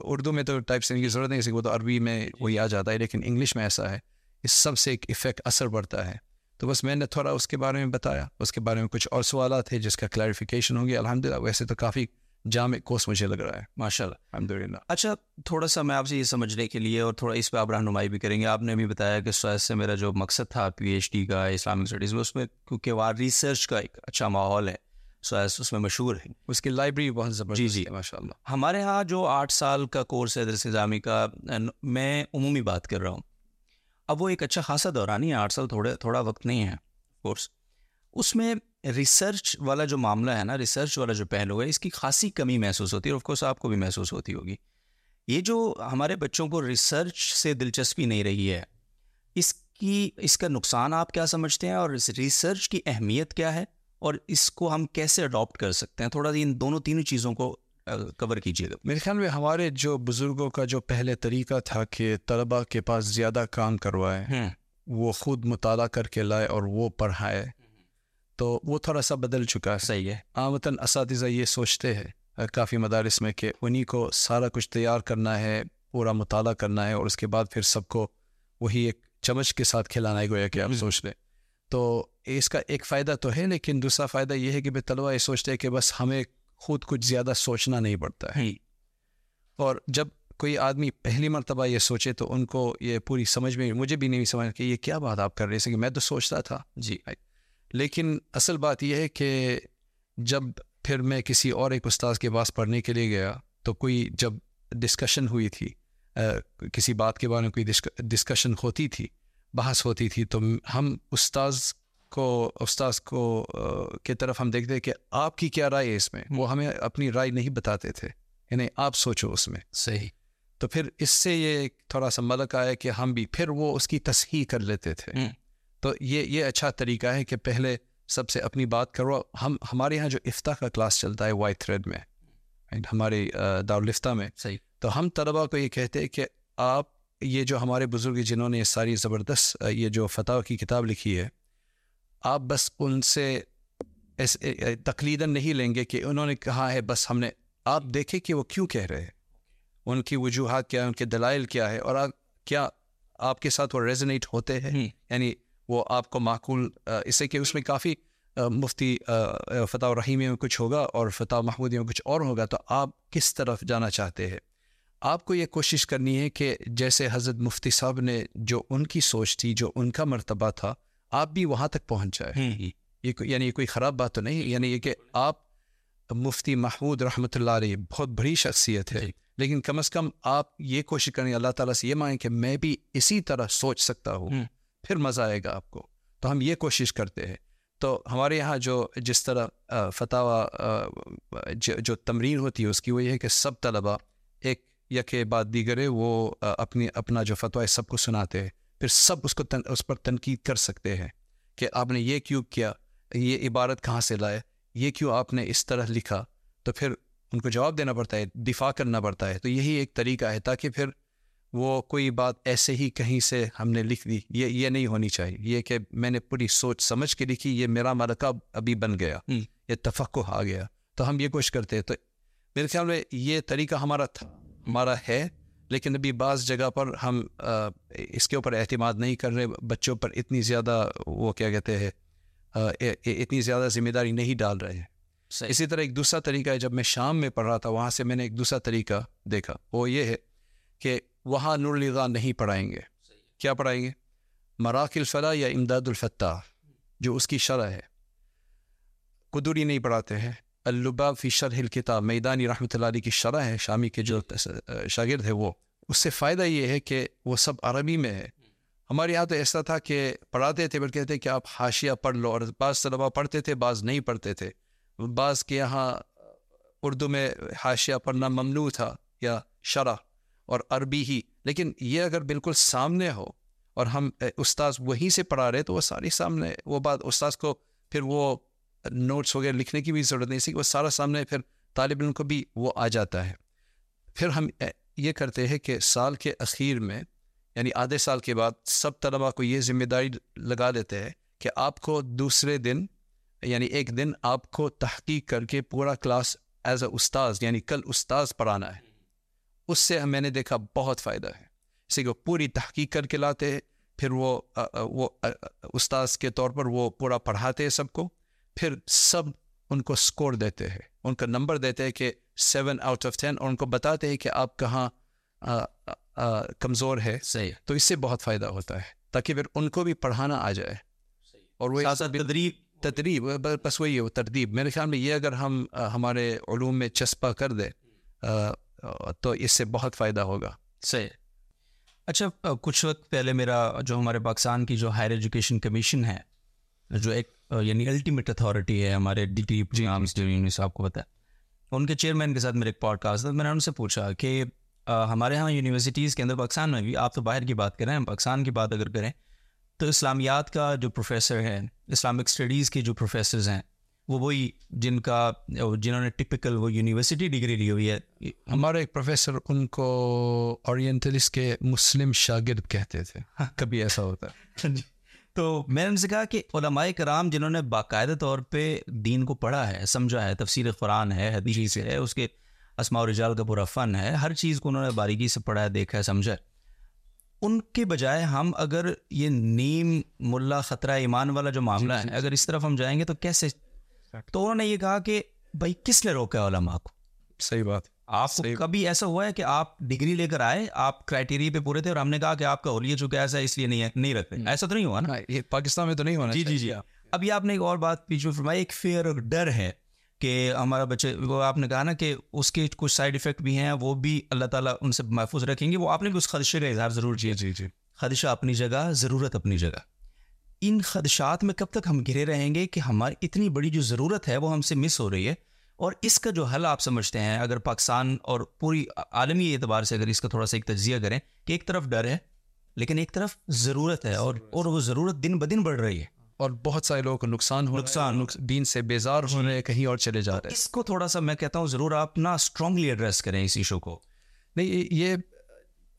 اردو میں تو ٹائپ سیٹنگ کی ضرورت نہیں وہ تو عربی میں وہی آ جاتا ہے لیکن انگلش میں ایسا ہے اس سب سے ایک افیکٹ اثر پڑتا ہے۔ تو بس میں نے تھوڑا اس کے بارے میں بتایا۔ اس کے بارے میں کچھ اور سوالات تھے جس کا کلیریفیکیشن ہوں گے۔ الحمد للہ ویسے تو کافی جامع کوس مجھے لگ رہا ہے۔ ماشاء اللہ الحمد للہ اچھا تھوڑا سا میں آپ سے یہ سمجھنے کے لیے اور تھوڑا اس پہ آپ رہنمائی بھی کریں گے۔ آپ نے بھی بتایا کہ سوائس سے میرا جو مقصد تھا پی ایچ ڈی کا اسلامک اسٹڈیز میں اس میں کیونکہ وہاں ریسرچ کا ایک اچھا ماحول ہے۔ سوائس اس میں مشہور ہے اس کی لائبریری بہت زبردست جی جی۔ ماشاء اللہ ہمارے یہاں جو آٹھ سال کا کورس ہے درس نظامی کا میں عمومی بات کر رہا ہوں۔ اب وہ ایک اچھا خاصا دورانی ہے آٹھ سال تھوڑے تھوڑا وقت نہیں ہے کورس۔ اس میں ریسرچ والا جو معاملہ ہے نا ریسرچ والا جو پہلو ہے اس کی خاصی کمی محسوس ہوتی ہے اور آف کورس آپ کو بھی محسوس ہوتی ہوگی۔ یہ جو ہمارے بچوں کو ریسرچ سے دلچسپی نہیں رہی ہے اس کی اس کا نقصان آپ کیا سمجھتے ہیں اور اس ریسرچ کی اہمیت کیا ہے؟ اور اس کو ہم کیسے اڈاپٹ کر سکتے ہیں؟ تھوڑا ان دونوں تینوں چیزوں کو کور کیجیے گا۔ میرے خیال میں ہمارے جو بزرگوں کا جو پہلے طریقہ تھا کہ طلباء کے پاس زیادہ کام کروائے وہ خود مطالعہ کر کے لائے اور وہ پڑھائے تو وہ تھوڑا سا بدل چکا ہے۔ صحیح ہے۔ عامتاً اساتذہ یہ سوچتے ہیں کافی مدارس میں کہ انہیں کو سارا کچھ تیار کرنا ہے پورا مطالعہ کرنا ہے اور اس کے بعد پھر سب کو وہی ایک چمچ کے ساتھ کھلانا ہے گویا کہ آپ سوچ لیں۔ تو اس کا ایک فائدہ تو ہے لیکن دوسرا فائدہ یہ ہے کہ بھائی طلبا یہ سوچتے ہیں کہ بس ہمیں خود کچھ زیادہ سوچنا نہیں پڑتا ہے۔ اور جب کوئی آدمی پہلی مرتبہ یہ سوچے تو ان کو یہ پوری سمجھ میں مجھے بھی نہیں سمجھ کہ یہ کیا بات آپ کر رہے ہیں کہ میں تو سوچتا تھا۔ جی۔ لیکن اصل بات یہ ہے کہ جب پھر میں کسی اور ایک استاذ کے پاس پڑھنے کے لیے گیا تو کوئی جب ڈسکشن ہوئی تھی کسی بات کے بارے میں کوئی ڈسکشن ہوتی تھی بحث ہوتی تھی تو ہم استاذ کو استاذ کو کی طرف ہم دیکھتے کہ آپ کی کیا رائے ہے اس میں؟ وہ ہمیں اپنی رائے نہیں بتاتے تھے یعنی آپ سوچو اس میں۔ صحیح۔ تو پھر اس سے یہ تھوڑا سا ملک آیا کہ ہم بھی پھر وہ اس کی تصحیح کر لیتے تھے۔ تو یہ یہ اچھا طریقہ ہے کہ پہلے سب سے اپنی بات کرو۔ ہم ہمارے یہاں جو افتاح کا کلاس چلتا ہے وائٹ تھریڈ میں ہمارے دارالفتہ میں صحیح۔ تو ہم طلبا کو یہ کہتے ہیں کہ آپ یہ جو ہمارے بزرگ جنہوں نے ساری زبردست یہ جو فتح کی کتاب لکھی ہے آپ بس ان سے تقلیداً نہیں لیں گے کہ انہوں نے کہا ہے بس ہم نے آپ دیکھیں کہ وہ کیوں کہہ رہے ہیں؟ ان کی وجوہات کیا ہیں؟ ان کے دلائل کیا ہے اور کیا آپ کے ساتھ وہ ریزنیٹ ہوتے ہیں؟ یعنی وہ آپ کو معقول اس سے کہ اس میں کافی مفتی فتح الرحیم میں کچھ ہوگا اور فتح محمودی میں کچھ اور ہوگا تو آپ کس طرف جانا چاہتے ہیں؟ آپ کو یہ کوشش کرنی ہے کہ جیسے حضرت مفتی صاحب نے جو ان کی سوچ تھی جو ان کا مرتبہ تھا آپ بھی وہاں تک پہنچ جائے۔ یہ یعنی یہ کوئی خراب بات تو نہیں یعنی یہ کہ آپ مفتی محمود رحمۃ اللہ علیہ بہت بڑی شخصیت ہے۔ لیکن کم از کم آپ یہ کوشش کریں اللہ تعالیٰ سے یہ مانگیں کہ میں بھی اسی طرح سوچ سکتا ہوں۔ پھر مزہ آئے گا آپ کو۔ تو ہم یہ کوشش کرتے ہیں۔ تو ہمارے یہاں جو جس طرح فتح جو تمرین ہوتی ہے اس کی وہ یہ ہے کہ سب طلباء ایک یک بعد دیگر وہ اپنی اپنا جو فتویٰ ہے سب کو سناتے ہیں۔ پھر سب اس کو تن اس پر تنقید کر سکتے ہیں کہ آپ نے یہ کیوں کیا یہ عبارت کہاں سے لائے یہ کیوں آپ نے اس طرح لکھا؟ تو پھر ان کو جواب دینا پڑتا ہے دفاع کرنا پڑتا ہے۔ تو یہی ایک طریقہ ہے تاکہ پھر وہ کوئی بات ایسے ہی کہیں سے ہم نے لکھ دی۔ یہ یہ نہیں ہونی چاہیے۔ یہ کہ میں نے پوری سوچ سمجھ کے لکھی یہ میرا ملکہ ابھی بن گیا۔ یہ تفقع آ گیا۔ تو ہم یہ کوشش کرتے ہیں۔ تو میرے خیال میں یہ طریقہ ہمارا تھا ہمارا ہے۔ لیکن ابھی بعض جگہ پر ہم اس کے اوپر اعتماد نہیں کر رہے بچوں پر اتنی زیادہ وہ کیا کہتے ہیں اتنی زیادہ ذمہ داری نہیں ڈال رہے ہیں۔ اسی طرح ایک دوسرا طریقہ ہے جب میں شام میں پڑھ رہا تھا وہاں سے میں نے ایک دوسرا طریقہ دیکھا وہ یہ ہے کہ وہاں نور الغا نہیں پڑھائیں گے۔ کیا پڑھائیں گے؟ مراک الفلاح یا امداد الفتح جو اس کی شرح ہے۔ قدوری نہیں پڑھاتے ہیں۔ البا فی شرح الکتاب، میدانی رحمۃ اللہ علیہ کی شرح ہے، شامی کے جو شاگرد ہے وہ۔ اس سے فائدہ یہ ہے کہ وہ سب عربی میں ہے ہمارے یہاں تو ایسا تھا کہ پڑھاتے تھے، بلکہ کہتے کہ آپ حاشیہ پڑھ لو، اور بعض طلبا پڑھتے تھے، بعض نہیں پڑھتے تھے۔ بعض کے یہاں اردو میں حاشیہ پڑھنا ممنوع تھا یا شرح اور عربی ہی۔ لیکن یہ اگر بالکل سامنے ہو اور ہم استاذ وہیں سے پڑھا رہے تو وہ ساری سامنے، وہ بات، استاذ کو پھر وہ نوٹس وغیرہ لکھنے کی بھی ضرورت نہیں سی وہ سارا سامنے پھر طالب علم کو بھی وہ آ جاتا ہے۔ پھر ہم یہ کرتے ہیں کہ سال کے اخیر میں یعنی آدھے سال کے بعد سب طلباء کو یہ ذمہ داری لگا دیتے ہیں کہ آپ کو دوسرے دن یعنی ایک دن آپ کو تحقیق کر کے پورا کلاس ایز اے استاذ یعنی کل استاذ پڑھانا ہے۔ اس سے میں نے دیکھا بہت فائدہ ہے۔ اسی کو پوری تحقیق کر کے لاتے ہیں، پھر وہ وہ استاذ کے طور پر وہ پورا پڑھاتے ہیں سب کو۔ پھر سب ان کو اسکور دیتے ہیں۔ ان کا نمبر دیتے ہیں کہ سیون آؤٹ آف ٹین اور ان کو بتاتے ہیں کہ آپ کہاں کمزور ہے صحیح۔ تو اس سے بہت فائدہ ہوتا ہے تاکہ پھر ان کو بھی پڑھانا آ جائے۔ اور وہ تدریب۔ تدریب بس وہی ہے وہ ترتیب۔ میرے خیال میں یہ اگر ہم ہمارے علوم میں چسپا کر دیں تو اس سے بہت فائدہ ہوگا۔ صحیح۔ اچھا کچھ وقت پہلے میرا جو ہمارے پاکستان کی جو ہائر ایجوکیشن کمیشن ہے جو ایک یعنی الٹیمیٹ اتھارٹی ہے ہمارے ڈی ٹی پروگرامس جو آپ کو پتہ ہے ان کے چیئرمین کے ساتھ میرے ایک پوڈ کاسٹ تھا میں نے ان سے پوچھا کہ ہمارے یہاں یونیورسٹیز کے اندر پاکستان میں بھی آپ تو باہر کی بات کریں ہم پاکستان کی بات اگر کریں تو اسلامیات کا جو پروفیسر ہے اسلامک اسٹڈیز کے جو پروفیسرز ہیں وہ وہی جن کا جنہوں نے ٹپکل وہ یونیورسٹی ڈگری لی ہوئی ہے۔ ہمارے ایک پروفیسر ان کو اورینٹلس کے مسلم شاگرد کہتے تھے۔ ہاں، کبھی ایسا ہوتا۔ ہے جی۔ تو میں نے ان سے کہا کہ علماء کرام جنہوں نے باقاعدہ طور پہ دین کو پڑھا ہے سمجھا ہے تفسیر قرآن ہے حدیث ہے اس کے اسماع و رجال کا پورا فن ہے ہر چیز کو انہوں نے باریکی سے پڑھا ہے دیکھا ہے سمجھا۔ ہے ان کے بجائے ہم اگر یہ نیم ملا خطرہ ایمان والا جو معاملہ ہے اگر اس طرف ہم جائیں گے تو کیسے؟ تو انہوں نے یہ کہا کہ بھائی کس نے روکا علماء کو؟ صحیح بات۔ آپ کو کبھی ایسا ہوا ہے کہ آپ ڈگری لے کر آئے آپ کرائٹیریا پہ پورے تھے اور ہم نے کہا کہ آپ کا ہولیہ چکا ایسا اس لیے نہیں ہے نہیں رکھتے۔ ایسا تو نہیں ہوا نا؟ یہ پاکستان میں تو نہیں ہونا جی جی جی۔ ابھی آپ نے ایک اور بات پیچھے فرمائی ایک فیئر اور ڈر ہے کہ ہمارا بچے وہ آپ نے کہا نا کہ اس کے کچھ سائڈ افیکٹ بھی ہیں وہ بھی اللہ تعالیٰ ان سے محفوظ رکھیں گے۔ وہ آپ نے بھی اس خدشے کا اظہار ضرور کیا۔ جی جی۔ خدشہ اپنی جگہ ضرورت اپنی جگہ۔ ان خدشات میں کب تک ہم گرے رہیں گے کہ ہماری اتنی بڑی جو ضرورت ہے وہ ہم سے مس ہو رہی ہے؟ اور اس کا جو حل آپ سمجھتے ہیں اگر پاکستان اور پوری عالمی اعتبار سے اگر اس کا تھوڑا سا ایک تجزیہ کریں کہ ایک طرف ڈر ہے لیکن ایک طرف ضرورت ہے اور اور وہ ضرورت دن بدن بڑھ رہی ہے۔ اور بہت سارے لوگوں کو نقصان ہو نقصان دین سے بیزار ہو رہے ہیں کہیں اور چلے جا رہے۔ ہیں اس کو تھوڑا سا میں کہتا ہوں ضرور آپ نا اسٹرانگلی ایڈریس کریں اس ایشو کو۔ نہیں یہ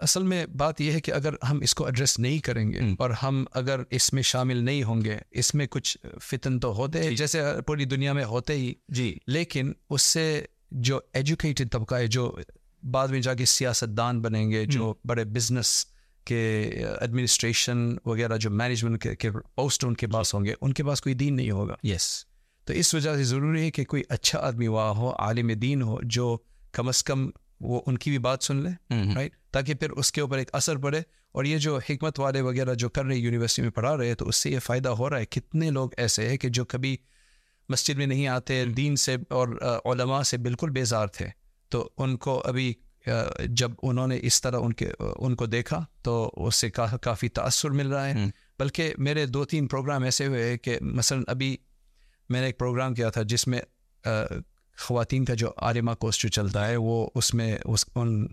اصل میں بات یہ ہے کہ اگر ہم اس کو ایڈریس نہیں کریں گے اور ہم اگر اس میں شامل نہیں ہوں گے اس میں کچھ فتن تو ہوتے ہیں جی۔ جیسے پوری دنیا میں ہوتے ہی۔ جی۔ لیکن اس سے جو ایجوکیٹڈ طبقہ ہے جو بعد میں جا کے سیاست دان بنیں گے جو بڑے بزنس کے ایڈمنسٹریشن وغیرہ جو مینجمنٹ کے پوسٹ ان کے پاس ہوں گے ان کے پاس کوئی دین نہیں ہوگا۔ یس تو اس وجہ سے ضروری ہے کہ کوئی اچھا آدمی وہاں ہو عالم دین ہو جو کم از کم وہ ان کی بھی بات سن لے رائٹ تاکہ پھر اس کے اوپر ایک اثر پڑے اور یہ جو حکمت والے وغیرہ جو کر رہے یونیورسٹی میں پڑھا رہے تو اس سے یہ فائدہ ہو رہا ہے۔ کتنے لوگ ایسے ہیں کہ جو کبھی مسجد میں نہیں آتے دین سے اور علماء سے بالکل بیزار تھے۔ تو ان کو ابھی جب انہوں نے اس طرح ان کے ان کو دیکھا تو اس سے کافی تأثر مل رہا ہے۔ بلکہ میرے دو تین پروگرام ایسے ہوئے کہ مثلا ابھی میں نے ایک پروگرام کیا تھا جس میں خواتین کا جو عالمہ کوسٹ جو چلتا ہے، وہ اس میں اس ان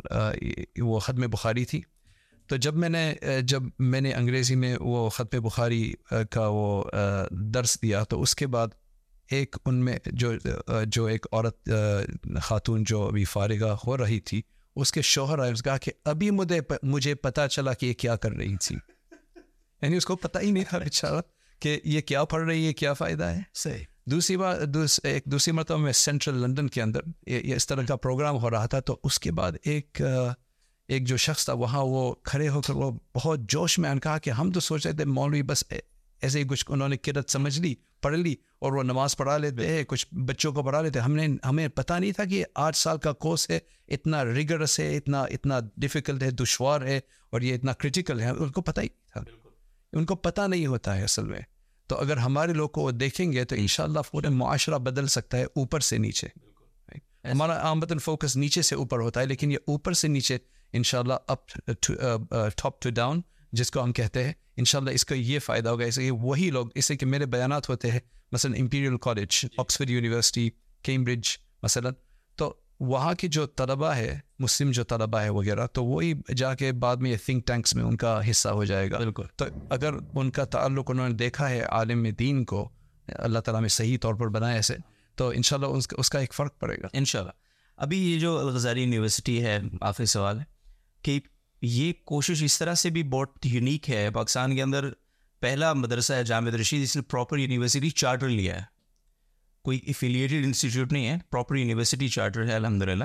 وہ ختم بخاری تھی۔ تو جب میں نے جب میں نے انگریزی میں وہ ختم بخاری کا وہ درس دیا، تو اس کے بعد ایک ان میں جو جو ایک عورت خاتون جو ابھی فارغہ ہو رہی تھی، اس کے شوہر آئے، اس کہا کہ ابھی مجھے مجھے پتہ چلا کہ یہ کیا کر رہی تھی۔ یعنی اس کو پتہ ہی نہیں تھا بیچارہ کہ یہ کیا پڑھ رہی ہے، کیا فائدہ ہے۔ صحیح۔ دوسری بات ایک دوسری مرتبہ میں سینٹرل لنڈن کے اندر یہ اس طرح کا پروگرام ہو رہا تھا تو اس کے بعد ایک ایک جو شخص تھا وہاں وہ کھڑے ہو کر وہ بہت جوش میں کہا کہ ہم تو سوچ رہے تھے مولوی بس ایسے ہی کچھ انہوں نے کرت سمجھ لی پڑھ لی اور وہ نماز پڑھا لیتے ہیں کچھ بچوں کو پڑھا لیتے ہم نے ہمیں پتہ نہیں تھا کہ آٹھ سال کا کورس ہے اتنا ریگرس ہے اتنا اتنا ڈیفیکلٹ ہے دشوار ہے اور یہ اتنا کرٹیکل ہے ان کو پتہ ہی تھا۔ ان کو پتہ نہیں ہوتا ہے اصل میں۔ تو اگر ہمارے لوگ کو دیکھیں گے تو انشاءاللہ پورے معاشرہ بدل سکتا ہے اوپر سے نیچے۔ ہمارا آمدن فوکس نیچے سے اوپر ہوتا ہے لیکن یہ اوپر سے نیچے ان شاء اللہ اپ ٹاپ ٹو ڈاؤن جس کو ہم کہتے ہیں ان شاء اللہ اس کا یہ فائدہ ہوگا۔ اسے وہی لوگ اس سے کہ میرے بیانات ہوتے ہیں مثلاً Imperial College Oxford University Cambridge مثلاً۔ تو وہاں کی جو طلباء ہے مسلم جو طلباء ہے وغیرہ تو وہی جا کے بعد میں یہ تھنک ٹینکس میں ان کا حصہ ہو جائے گا۔ بالکل۔ تو اگر ان کا تعلق انہوں نے دیکھا ہے عالم دین کو اللہ تعالیٰ میں صحیح طور پر بنایا ایسے تو ان شاء اللہ اس کا ایک فرق پڑے گا۔ ان شاء اللہ ابھی یہ جو الغزاری یونیورسٹی ہے آخری سوال ہے کہ یہ کوشش اس طرح سے بھی بہت یونیک ہے۔ پاکستان کے اندر پہلا مدرسہ ہے جامع رشید اس نے پراپر یونیورسٹی چارٹر لیا ہے۔ کوئی افیلیٹیڈ انسٹیٹیوٹ نہیں ہے پراپر یونیورسٹی چارٹر ہے الحمد للہ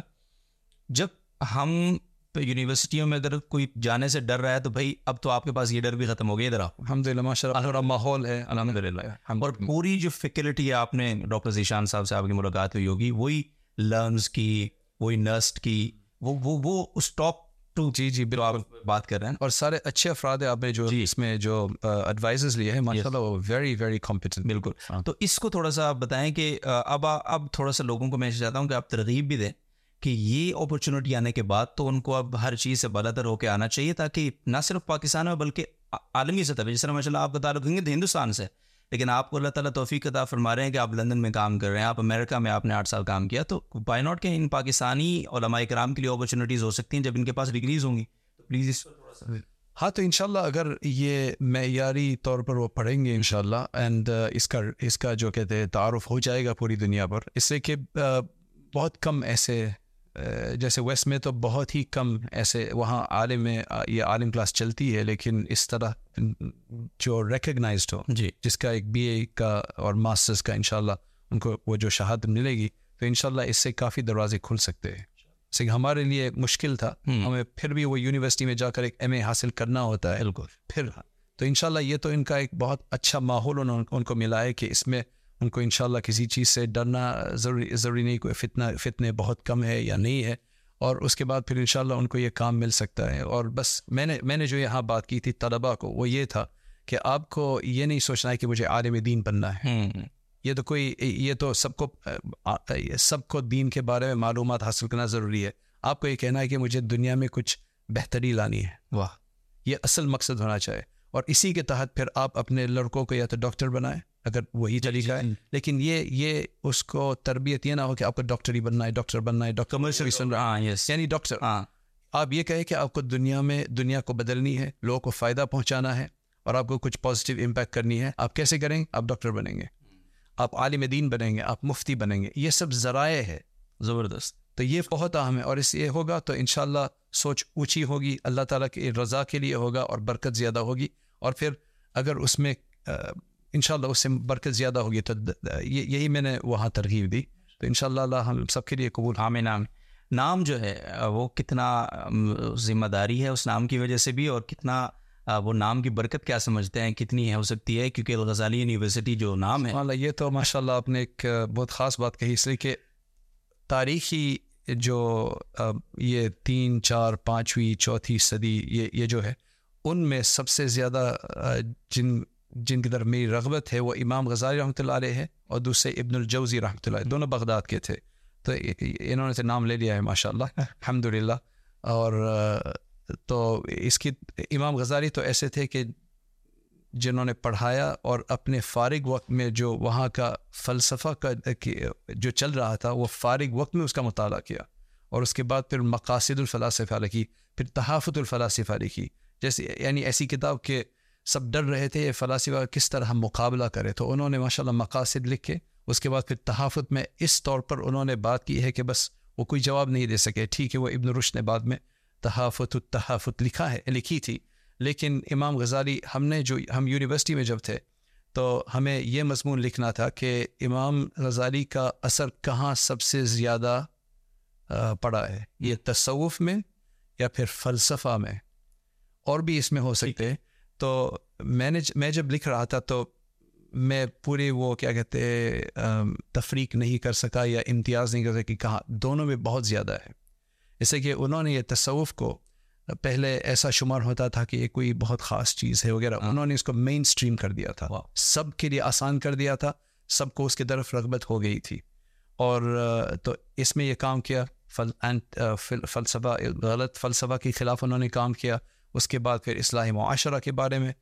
جب ہم یونیورسٹیوں میں اگر کوئی جانے سے ڈر رہا ہے تو بھائی اب تو آپ کے پاس یہ ڈر بھی ختم ہو گیا ادھر الحمد للہ ماشاء اللہ ماحول ہے الحمد للہ اور پوری جو فیکلٹی ہے آپ نے ڈاکٹر ذیشان صاحب سے آپ کی ملاقات ہوئی ہوگی وہی لرنس کی وہی نرسٹ کی وہ وہ وہ اس ٹاپ ٹو جی جی بالکل۔ بات کر رہے ہیں۔ اور سارے اچھے افراد ہیں آپ نے جو جی۔ اس میں جو ایڈوائزز لیے ہیں ماشاء اللہ وہ ویری ویری کمپیٹنٹ بالکل۔ ہاں۔ تو اس کو تھوڑا سا آپ بتائیں کہ اب اب تھوڑا سا لوگوں کو میں چاہتا ہوں کہ آپ ترغیب بھی دیں۔ کہ یہ اپرچونیٹی آنے کے بعد تو ان کو اب ہر چیز سے بالاتر ہو کے آنا چاہیے تاکہ نہ صرف پاکستان میں بلکہ عالمی سطح پہ جس طرح ماشاء اللہ آپ کا تعلق ہیں ہندوستان سے۔ لیکن آپ کو اللہ تعالیٰ توفیق عطا فرما رہے ہیں کہ آپ لندن میں کام کر رہے ہیں، آپ امریکہ میں آپ نے آٹھ سال کام کیا۔ تو بائی ناٹ کہ ان پاکستانی علماء کرام کے لیے اپرچونیٹیز ہو سکتی ہیں جب ان کے پاس ڈگریز ہوں گی۔ تو پلیز اس ہاں تو انشاءاللہ اگر یہ معیاری طور پر وہ پڑھیں گے انشاءاللہ اینڈ اس کا اس کا جو کہتے ہیں تعارف ہو جائے گا پوری دنیا پر، اس سے کہ بہت کم ایسے جیسے ویسٹ میں تو بہت ہی کم ایسے وہاں عالم میں یہ عالم کلاس چلتی ہے لیکن اس طرح جو ریکگنائزڈ ہو جی۔ جس کا ایک بی اے کا اور ماسٹرس کا انشاءاللہ ان کو وہ جو شہادت ملے گی تو انشاءاللہ اس سے کافی دروازے کھل سکتے ہیں۔ سے ہمارے لیے مشکل تھا۔ ہمیں پھر بھی وہ یونیورسٹی میں جا کر ایک ایم اے حاصل کرنا ہوتا ہے۔ بالکل۔ پھر۔ تو انشاءاللہ یہ تو ان کا ایک بہت اچھا ماحول ان کو ملا ہے کہ اس میں ان کو انشاءاللہ کسی چیز سے ڈرنا ضروری ضروری نہیں کوئی فتنہ فتنے بہت کم ہے یا نہیں ہے اور اس کے بعد پھر انشاءاللہ ان کو یہ کام مل سکتا ہے۔ اور بس میں نے میں نے جو یہاں بات کی تھی طلباء کو وہ یہ تھا کہ آپ کو یہ نہیں سوچنا ہے کہ مجھے عالم دین بننا ہے۔ یہ تو کوئی یہ تو سب کو سب کو دین کے بارے میں معلومات حاصل کرنا ضروری ہے۔ آپ کو یہ کہنا ہے کہ مجھے دنیا میں کچھ بہتری لانی ہے۔ واہ! یہ اصل مقصد ہونا چاہے اور اسی کے تحت پھر آپ اپنے لڑکوں کو یا تو ڈاکٹر بنائیں۔ اگر وہی چلی جائے۔ لیکن یہ یہ اس کو تربیت یہ نہ ہو کہ آپ کو ڈاکٹر ہی بننا ہے ڈاکٹر بننا ہے ڈاکٹر سن رہا ہاں یعنی ڈاکٹر۔ ہاں۔ آپ یہ کہیں کہ آپ کو دنیا میں دنیا کو بدلنی ہے لوگوں کو فائدہ پہنچانا ہے اور آپ کو کچھ پازیٹیو امپیکٹ کرنی ہے۔ آپ کیسے کریں؟ گے آپ ڈاکٹر بنیں گے۔ آپ عالم دین بنیں گے آپ مفتی بنیں گے۔ یہ سب ذرائع ہے۔ زبردست۔ تو یہ بہت اہم ہے اور اس یہ ہوگا تو انشاءاللہ سوچ اونچی ہوگی اللہ تعالیٰ کی رضا کے لیے ہوگا اور برکت زیادہ ہوگی۔ اور پھر اگر اس میں ان شاء اللہ اس سے برکت زیادہ ہوگی تو یہی میں نے وہاں ترغیب دی۔ تو ان شاء اللہ ہم سب کے لیے قبول عام نام نام جو ہے، وہ کتنا ذمہ داری ہے اس نام کی وجہ سے بھی اور کتنا وہ نام کی برکت کیا سمجھتے ہیں، کتنی ہے ہو سکتی ہے؟ کیونکہ الغزالی یونیورسٹی جو نام ہے۔ یہ تو ماشاء اللہ آپ نے ایک بہت خاص بات کہی، اس لیے کہ تاریخی جو یہ تین، چار، پانچویں، چوتھی صدی، یہ یہ جو ہے، ان میں سب سے زیادہ جن جن کی طرف میری رغبت ہے وہ امام غزالی رحمۃ اللہ علیہ ہے اور دوسرے ابن الجوزی رحمۃ اللہ دونوں بغداد کے تھے۔ تو انہوں نے نام لے لیا ہے ماشاء اللہ الحمد للہ اور تو اس کی امام غزالی تو ایسے تھے کہ جنہوں نے پڑھایا اور اپنے فارغ وقت میں جو وہاں کا فلسفہ کا جو چل رہا تھا وہ فارغ وقت میں اس کا مطالعہ کیا۔ اور اس کے بعد پھر مقاصد الفلاسفہ لکھی پھر تحافت الفلاسفہ لکھی۔ جیسے یعنی ایسی کتاب کہ سب ڈر رہے تھے یہ فلاسفہ کس طرح ہم مقابلہ کرے تو انہوں نے ماشاء اللہ مقاصد لکھے اس کے بعد پھر تحافت میں اس طور پر انہوں نے بات کی ہے کہ بس وہ کوئی جواب نہیں دے سکے۔ ٹھیک ہے وہ ابن رش نے بعد میں تحافت التحافت لکھا ہے لکھی تھی۔ لیکن امام غزالی ہم نے جو ہم یونیورسٹی میں جب تھے تو ہمیں یہ مضمون لکھنا تھا کہ امام غزالی کا اثر کہاں سب سے زیادہ پڑا ہے؟ یہ تصوف میں یا پھر فلسفہ میں؟ اور بھی اس میں ہو سکتے۔ تو میں نے میں جب لکھ رہا تھا تو میں پورے وہ کیا کہتے تفریق نہیں کر سکا یا امتیاز نہیں کر سکا کہ کہاں دونوں میں بہت زیادہ ہے جیسے کہ انہوں نے یہ تصوف کو پہلے ایسا شمار ہوتا تھا کہ یہ کوئی بہت خاص چیز ہے وغیرہ۔ انہوں نے اس کو مین اسٹریم کر دیا تھا سب کے لیے آسان کر دیا تھا سب کو اس کی طرف رغبت ہو گئی تھی اور تو اس میں یہ کام کیا فل فلسفہ غلط فلسفہ کے خلاف انہوں نے کام کیا اس کے بعد پھر اصلاح معاشرہ کے بارے میں۔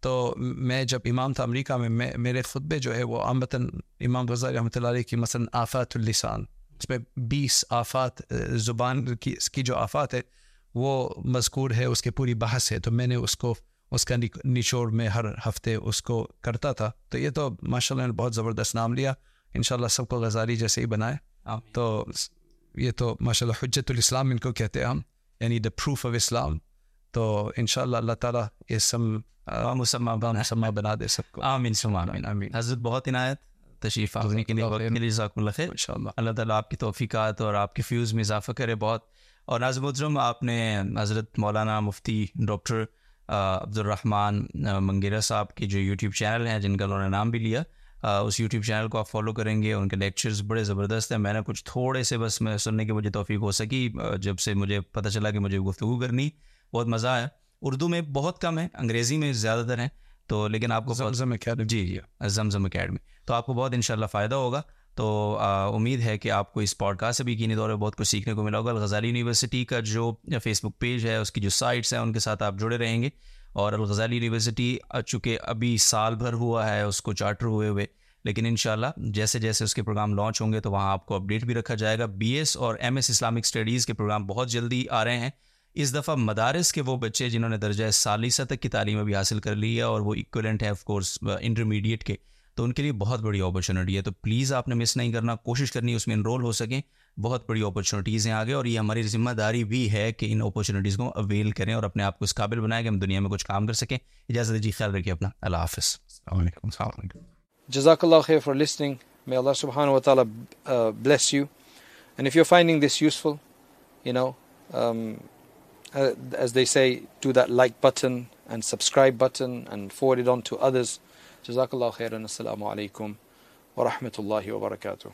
تو میں جب امام تھا امریکہ میں میرے خطبے جو ہے وہ عامتاً امام غزہ رحمۃ اللہ علیہ کی مثلاً آفات اللسان اس میں بیس آفات زبان کی اس کی جو آفات ہے وہ مذکور ہے اس کے پوری بحث ہے۔ تو میں نے اس کو اس کا نچوڑ میں ہر ہفتے اس کو کرتا تھا۔ تو یہ تو ماشاء اللہ نے بہت زبردست نام لیا۔ ان شاء اللہ سب کو غزالی جیسے ہی بنائے۔ تو یہ تو ماشاء اللہ حجت الاسلام ان کو کہتے ہیں ہم یعنی دا پروف آف اسلام تو ان شاء اللہ اللہ تعالیٰ یہ سم مسمہ مسمہ [laughs] بنا دے سب کو۔ آمین آمین۔ آمین حضرت بہت عنایت۔ تشریف آنے کے لیے ذاکم اللہ خیر۔ اللہ تعالیٰ آپ کی توفیقات اور آپ کی فیوز میں اضافہ کرے بہت۔ اور نازم مجرم آپ نے حضرت مولانا مفتی ڈاکٹر عبد الرحمٰن منگیرہ صاحب کی جو یوٹیوب چینل ہیں جن کا انہوں نے نام بھی لیا اس یوٹیوب چینل کو آپ فالو کریں گے۔ ان کے لیکچرز بڑے زبردست ہیں۔ میں نے کچھ تھوڑے سے بس میں سننے کی مجھے توفیق ہو سکی جب سے مجھے پتہ چلا کہ مجھے گفتگو کرنی۔ بہت مزہ آیا۔ اردو میں بہت کم ہے انگریزی میں زیادہ تر ہیں تو لیکن آپ کو زمزم اکیڈمی جی جی زمزم اکیڈمی تو آپ کو بہت ان شاء اللہ فائدہ ہوگا۔ تو امید ہے کہ آپ کو اس پوڈ کاسٹ سے بھی یقینی طور پہ بہت کچھ سیکھنے کو ملا ہوگا۔ الغزالی یونیورسٹی کا جو فیس بک پیج ہے اس کی جو سائٹس ہیں ان کے ساتھ آپ جڑے رہیں گے۔ اور الغزالی یونیورسٹی چونکہ ابھی سال بھر ہوا ہے اس کو چارٹر ہوئے ہوئے۔ لیکن انشاءاللہ جیسے جیسے اس کے پروگرام لانچ ہوں گے تو وہاں آپ کو اپڈیٹ بھی رکھا جائے گا۔ بی ایس اور ایم ایس اسلامک اسٹڈیز کے پروگرام بہت جلدی آ رہے ہیں۔ اس دفعہ مدارس کے وہ بچے جنہوں نے درجہ سالیسہ تک کی تعلیم ابھی حاصل کر لی ہے اور وہ ایکولنٹ ہے آف کورس انٹرمیڈیٹ کے تو ان کے لیے بہت بڑی اپرچونیٹی ہے۔ تو پلیز آپ نے مس نہیں کرنا کوشش کرنی اس میں انرول ہو سکیں۔ بہت بڑی اپرچونیٹیز ہیں آگے اور یہ ہماری ذمہ داری بھی ہے کہ ان اپرچونیٹیز کو اویل کریں اور اپنے آپ کو اس قابل بنائیں کہ ہم دنیا میں کچھ کام کر سکیں۔ اجازت جی خیال رکھیے اپنا۔ اللہ حافظ۔ السلام علیکم السلام علیکم۔ جزاک اللہ خیر for listening may Allah subhanahu wa ta'ala uh, bless you. And if you're finding this useful you know um, uh, as they say, do that like button and subscribe button and forward it on to others. Jazakallah khairan. Assalamu alaikum wa rahmatullahi wa barakatuh.